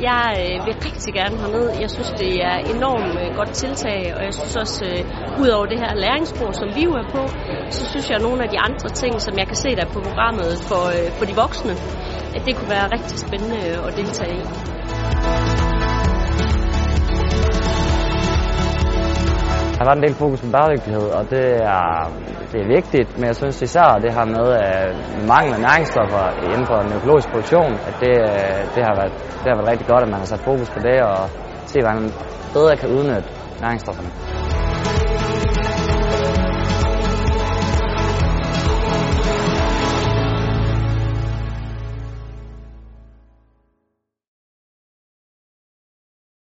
jeg øh, vil rigtig gerne herned. Jeg synes, det er enormt øh, godt tiltag, og jeg synes også, øh, ud over det her læringsspor, som vi jo er på, så synes jeg, at nogle af de andre ting, som jeg kan se der på programmet for, øh, for de voksne, at det kunne være rigtig spændende at deltage i. har været en del fokus på bæredygtighed, og det er, det er vigtigt, men jeg synes især det her med mangel af næringsstoffer inden for den økologiske produktion, at det, det, har været, det har været rigtig godt, at man har sat fokus på det og se, hvordan man bedre kan udnytte næringsstofferne.